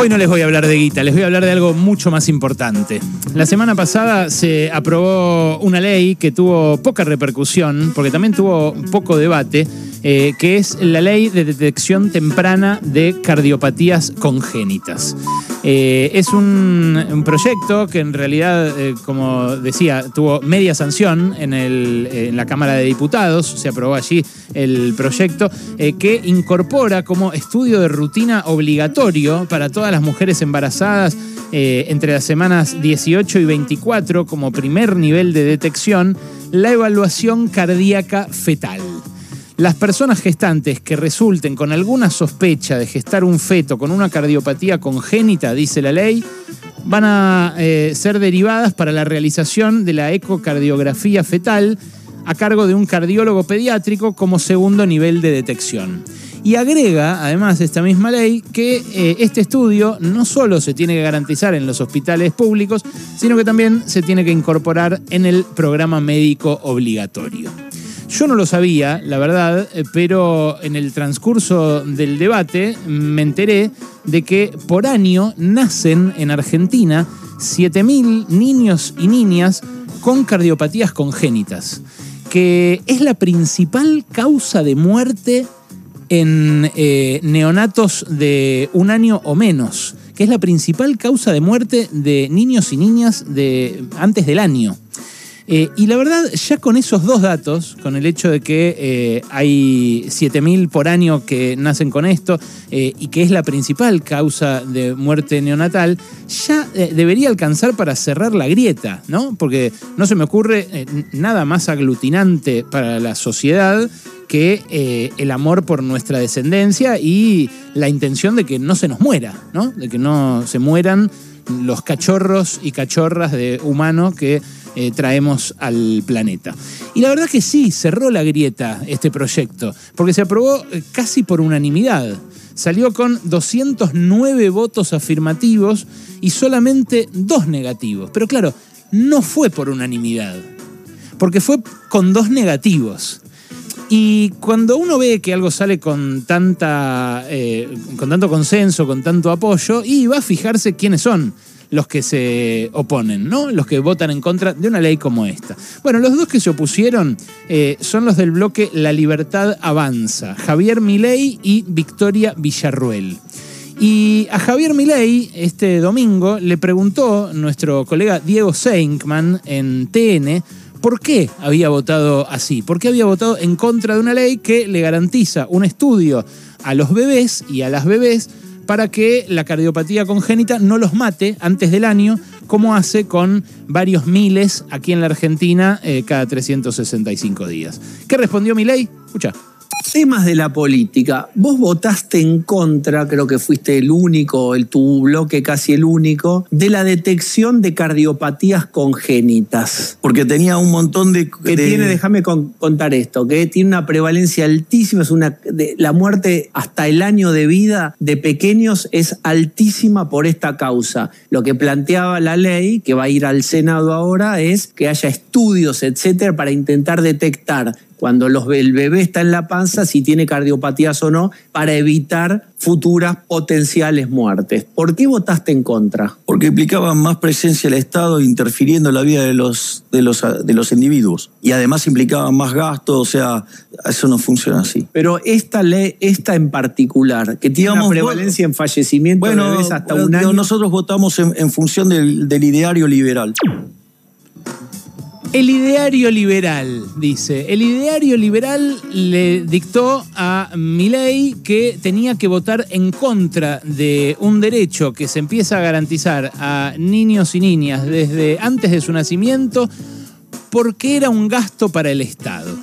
Hoy no les voy a hablar de guita, les voy a hablar de algo mucho más importante. La semana pasada se aprobó una ley que tuvo poca repercusión, porque también tuvo poco debate, eh, que es la ley de detección temprana de cardiopatías congénitas. Eh, es un, proyecto que en realidad, eh, como decía, tuvo media sanción en, la Cámara de Diputados, se aprobó allí el proyecto, que incorpora como estudio de rutina obligatorio para todas las mujeres embarazadas entre las semanas 18 y 24 como primer nivel de detección la evaluación cardíaca fetal. Las personas gestantes que resulten con alguna sospecha de gestar un feto con una cardiopatía congénita, dice la ley, van a eh, ser derivadas para la realización de la ecocardiografía fetal a cargo de un cardiólogo pediátrico como segundo nivel de detección. Y agrega, además, esta misma ley, que eh, este estudio no solo se tiene que garantizar en los hospitales públicos, sino que también se tiene que incorporar en el programa médico obligatorio. Yo no lo sabía, la verdad, eh, pero en el transcurso del debate me enteré de que por año nacen en Argentina 7.000 niños y niñas con cardiopatías congénitas, que es la principal causa de muerte en eh, neonatos de un año o menos, que es la principal causa de muerte de niños y niñas de antes del año. Eh, y la verdad, ya con esos dos datos, con el hecho de que eh, hay 7.000 por año que nacen con esto eh, y que es la principal causa de muerte neonatal, ya debería alcanzar para cerrar la grieta, ¿no? Porque no se me ocurre nada más aglutinante para la sociedad que el amor por nuestra descendencia y la intención de que no se nos muera, ¿no? De que no se mueran los cachorros y cachorras de humanos que eh, traemos al planeta. Y la verdad que sí, cerró la grieta este proyecto, porque se aprobó eh, casi por unanimidad. Salió con 209 votos afirmativos y solamente dos negativos. Pero claro, no fue por unanimidad, porque fue con dos negativos. Y cuando uno ve que algo sale con, tanta, eh, con tanto consenso, con tanto apoyo, y va a fijarse quiénes son los que se oponen, ¿no? Los que votan en contra de una ley como esta. Bueno, los dos que se opusieron eh, son los del bloque La Libertad Avanza, Javier Milei y Victoria Villarruel. Y a Javier Milei este domingo le preguntó nuestro colega Diego Seinkman en TN por qué había votado así, por qué había votado en contra de una ley que le garantiza un estudio a los bebés y a las bebés para que la cardiopatía congénita no los mate antes del año, como hace con varios miles aquí en la Argentina eh, cada 365 días. ¿Qué respondió mi ley? Escucha. Temas de la política. Vos votaste en contra, creo que fuiste el único, el tu bloque casi el único, de la detección de cardiopatías congénitas. Porque tenía un montón de. Que tiene, déjame contar esto, que tiene una prevalencia altísima, es una. la muerte hasta el año de vida de pequeños es altísima por esta causa. Lo que planteaba la ley, que va a ir al Senado ahora, es que haya estudios, etcétera, para intentar detectar cuando los, el bebé está en la panza, si tiene cardiopatías o no, para evitar futuras potenciales muertes. ¿Por qué votaste en contra? Porque implicaba más presencia del Estado interfiriendo en la vida de los, de los, de los individuos. Y además implicaba más gasto, o sea, eso no funciona así. Pero esta ley, esta en particular, que tiene una prevalencia en fallecimiento de bebés hasta un año. Nosotros votamos en, en función del, del ideario liberal. El ideario liberal, dice. El ideario liberal le dictó a Milei que tenía que votar en contra de un derecho que se empieza a garantizar a niños y niñas desde antes de su nacimiento porque era un gasto para el Estado.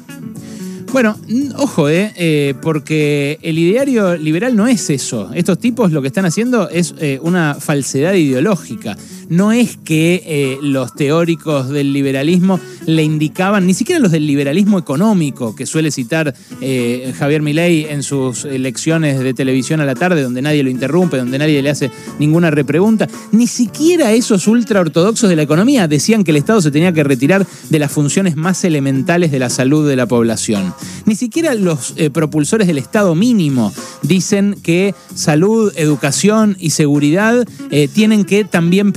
Bueno, ojo, eh, eh, porque el ideario liberal no es eso. Estos tipos lo que están haciendo es eh, una falsedad ideológica. No es que eh, los teóricos del liberalismo le indicaban, ni siquiera los del liberalismo económico, que suele citar eh, Javier Milei en sus lecciones de televisión a la tarde, donde nadie lo interrumpe, donde nadie le hace ninguna repregunta, ni siquiera esos ultraortodoxos de la economía decían que el Estado se tenía que retirar de las funciones más elementales de la salud de la población. Ni siquiera los eh, propulsores del Estado mínimo dicen que salud, educación y seguridad tienen que también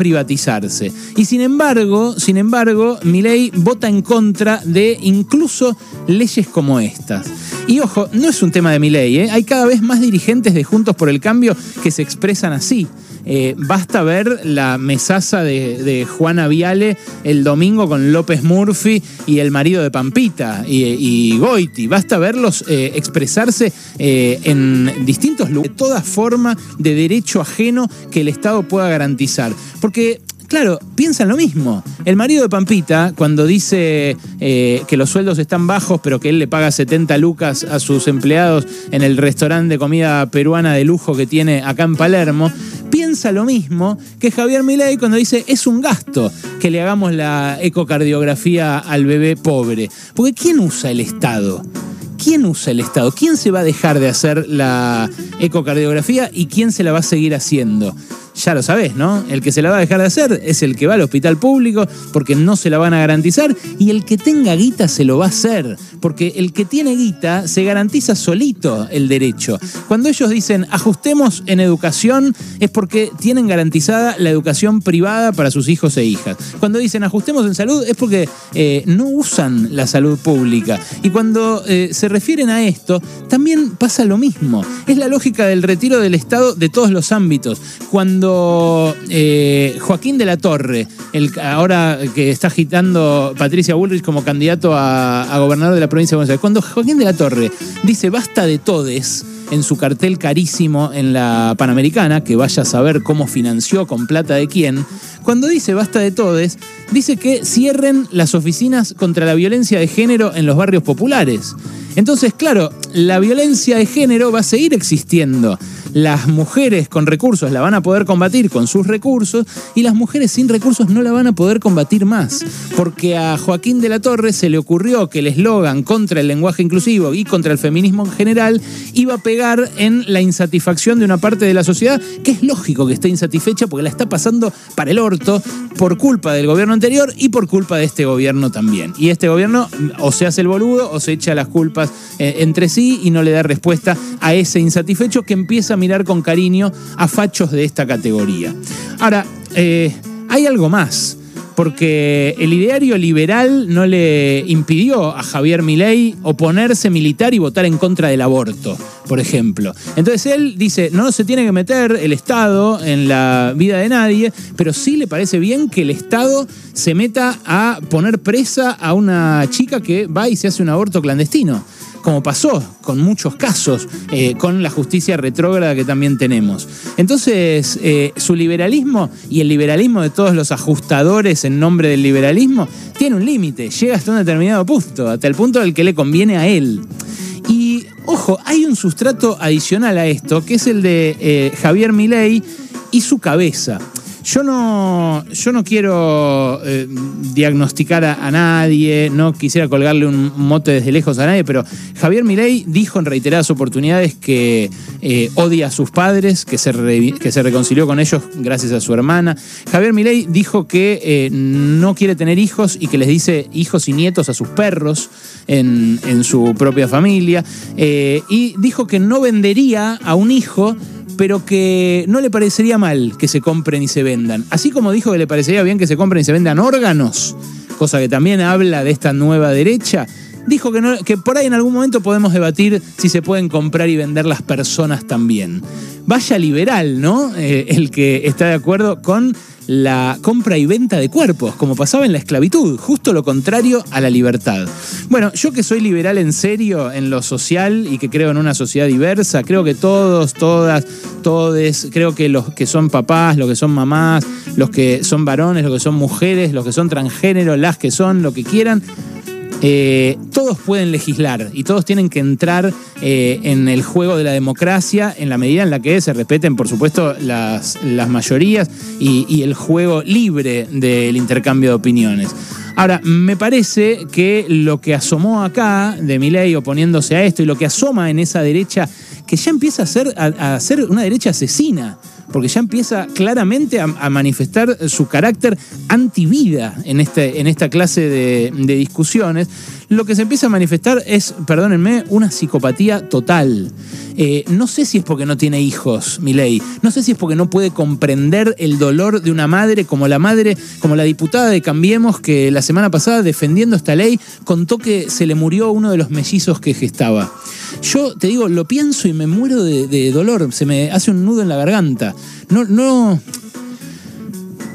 Y sin embargo, sin embargo, Milei vota en contra de incluso leyes como estas. Y ojo, no es un tema de Milei, ¿eh? hay cada vez más dirigentes de Juntos por el Cambio que se expresan así. Eh, basta ver la mesaza de, Juana Viale el domingo con López Murphy y el marido de Pampita y, Goiti. Basta verlos eh, expresarse en distintos lugares, toda forma de derecho ajeno que el Estado pueda garantizar. Porque Claro, piensan lo mismo. El marido de Pampita, cuando dice eh, que los sueldos están bajos, pero que él le paga 70 lucas a sus empleados en el restaurante de comida peruana de lujo que tiene acá en Palermo, piensa lo mismo que Javier Milei cuando dice es un gasto que le hagamos la ecocardiografía al bebé pobre. Porque ¿quién usa el Estado? ¿Quién usa el Estado? ¿Quién se va a dejar de hacer la ecocardiografía y quién se la va a seguir haciendo? Ya lo sabés, ¿no? El que se la va a dejar de hacer es el que va al hospital público porque no se la van a garantizar y el que tenga guita se lo va a hacer, porque el que tiene guita se garantiza solito el derecho. Cuando ellos dicen ajustemos en educación es porque tienen garantizada la educación privada para sus hijos e hijas. Cuando dicen ajustemos en salud es porque eh, no usan la salud pública. Y cuando eh, se refieren a esto, también pasa lo mismo. Es la lógica del retiro del Estado de todos los ámbitos. Cuando eh, Joaquín de la Torre, ahora que está agitando Patricia Bullrich como candidato a, gobernador de la provincia de Buenos Aires, cuando Joaquín de la Torre dice basta de todes, en su cartel carísimo en la Panamericana, que vaya a saber cómo financió con plata de quién, cuando dice basta de todes, dice que cierren las oficinas contra la violencia de género en los barrios populares. Entonces, claro, la violencia de género va a seguir existiendo las mujeres con recursos la van a poder combatir con sus recursos y las mujeres sin recursos no la van a poder combatir más. Porque a Joaquín de la Torre se le ocurrió que el eslogan contra el lenguaje inclusivo y contra el feminismo en general iba a pegar en la insatisfacción de una parte de la sociedad, que es lógico que esté insatisfecha porque la está pasando para el orto por culpa del gobierno anterior y por culpa de este gobierno también. Y este gobierno o se hace el boludo o se echa las culpas eh, entre sí y no le da respuesta a ese insatisfecho que empieza a mirar con cariño a fachos de esta categoría. Ahora, eh, hay algo más porque el ideario liberal no le impidió a Javier Milei oponerse militar y votar en contra del aborto, por ejemplo. Entonces él dice, no se tiene que meter el Estado en la vida de nadie, pero sí le parece bien que el Estado se meta a poner presa a una chica que va y se hace un aborto clandestino como pasó con muchos casos, eh, con la justicia retrógrada que también tenemos. Entonces, eh, su liberalismo y el liberalismo de todos los ajustadores en nombre del liberalismo tiene un límite, llega hasta un determinado punto, hasta el punto del que le conviene a él. Y, ojo, hay un sustrato adicional a esto, que es el de eh, Javier Milei y su cabeza. Yo no, yo no quiero eh, diagnosticar a, nadie, no quisiera colgarle un mote desde lejos a nadie, pero Javier Milei dijo en reiteradas oportunidades que eh, odia a sus padres, que se, que se reconcilió con ellos gracias a su hermana. Javier Milei dijo que eh, no quiere tener hijos y que les dice hijos y nietos a sus perros en, en su propia familia. y dijo que no vendería a un hijo pero que no le parecería mal que se compren y se vendan. Así como dijo que le parecería bien que se compren y se vendan órganos, cosa que también habla de esta nueva derecha, dijo que, que por ahí en algún momento podemos debatir si se pueden comprar y vender las personas también. Vaya liberal, ¿no? Eh, el que está de acuerdo con la compra y venta de cuerpos, como pasaba en la esclavitud, justo lo contrario a la libertad. Bueno, yo que soy liberal en serio en lo social y que creo en una sociedad diversa, creo que todos, todas, todes, creo que los que son papás, los que son mamás, los que son varones, los que son mujeres, los que son transgénero, las que son, lo que quieran, eh, todos pueden legislar y todos tienen que entrar eh, en el juego de la democracia en la medida en la que se respeten, por supuesto, las, mayorías y, el juego libre del intercambio de opiniones. Ahora, me parece que lo que asomó acá de Milei oponiéndose a esto y lo que asoma en esa derecha, que ya empieza a a, a ser una derecha asesina, porque ya empieza claramente a, manifestar su carácter antivida en, este, en esta clase de discusiones, lo que se empieza a manifestar es, perdónenme, una psicopatía total. Eh, no sé si es porque no tiene hijos, Milei. No sé si es porque no puede comprender el dolor de una madre como la madre, como la diputada de Cambiemos que la semana pasada defendiendo esta ley contó que se le murió uno de los mellizos que gestaba. Yo te digo, lo pienso y me muero de, de dolor, se me hace un nudo en la garganta. No, no,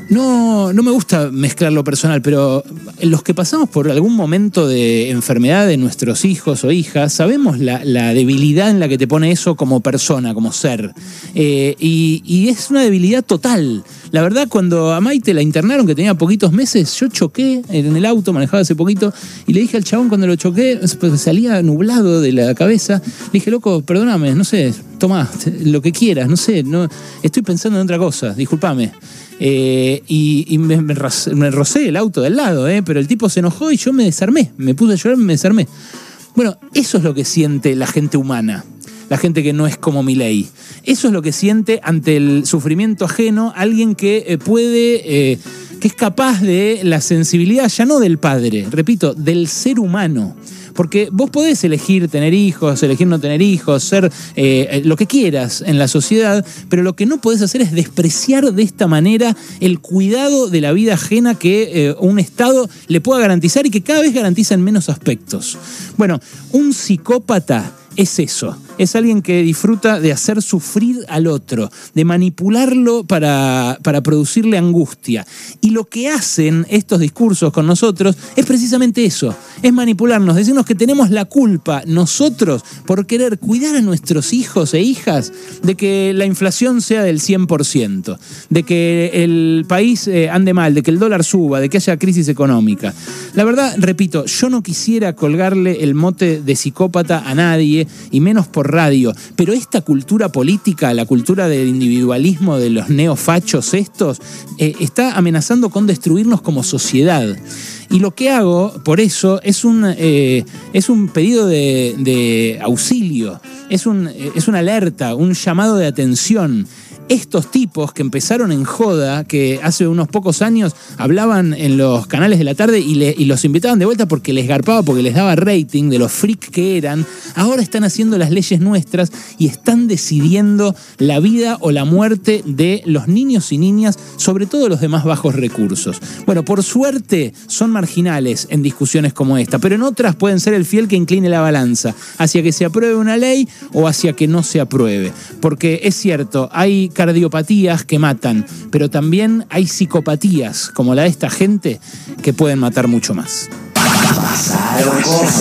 no, no me gusta mezclar lo personal, pero los que pasamos por algún momento de enfermedad de nuestros hijos o hijas, sabemos la, la debilidad en la que te pone eso como persona, como ser. Eh, y, y, es una debilidad total. La verdad, cuando a Maite la internaron, que tenía poquitos meses, yo choqué en el auto, manejaba hace poquito, y le dije al chabón cuando lo choqué, pues salía nublado de la cabeza, le dije, loco, perdóname, no sé, toma lo que quieras, no sé, no, estoy pensando en otra cosa, discúlpame. Eh, y, me, me, rocé el auto del lado, eh, pero el tipo se enojó y yo me desarmé, me puse a llorar y me desarmé. Bueno, eso es lo que siente la gente humana, la gente que no es como mi ley. Eso es lo que siente ante el sufrimiento ajeno alguien que eh, puede, eh, que es capaz de la sensibilidad ya no del padre, repito, del ser humano. Porque vos podés elegir tener hijos, elegir no tener hijos, ser eh, lo que quieras en la sociedad, pero lo que no podés hacer es despreciar de esta manera el cuidado de la vida ajena que eh, un Estado le pueda garantizar y que cada vez garantiza en menos aspectos. Bueno, un psicópata es eso. Es alguien que disfruta de hacer sufrir al otro, de manipularlo para, para, producirle angustia. Y lo que hacen estos discursos con nosotros es precisamente eso, es manipularnos, decirnos que tenemos la culpa nosotros por querer cuidar a nuestros hijos e hijas de que la inflación sea del 100%, de que el país eh, ande mal, de que el dólar suba, de que haya crisis económica. La verdad, repito, yo no quisiera colgarle el mote de psicópata a nadie, y menos radio, pero esta cultura política, la cultura del individualismo de los neofachos estos, eh, está amenazando con destruirnos como sociedad. Y lo que hago, por eso, es un, eh, es un pedido de, de auxilio, es, un, es una alerta, un llamado de atención estos tipos que empezaron en joda, que hace unos pocos años hablaban en los canales de la tarde y, los invitaban de vuelta porque les garpaba, porque les daba rating de los freak que eran, ahora están haciendo las leyes nuestras y están decidiendo la vida o la muerte de los niños y niñas, sobre todo los de más bajos recursos. Bueno, por suerte son marginales en discusiones como esta, pero en otras pueden ser el fiel que incline la balanza hacia que se apruebe una ley o hacia que no se apruebe. Porque es cierto, hay cardiopatías que matan, pero también hay psicopatías, como la de esta gente, que pueden matar mucho más.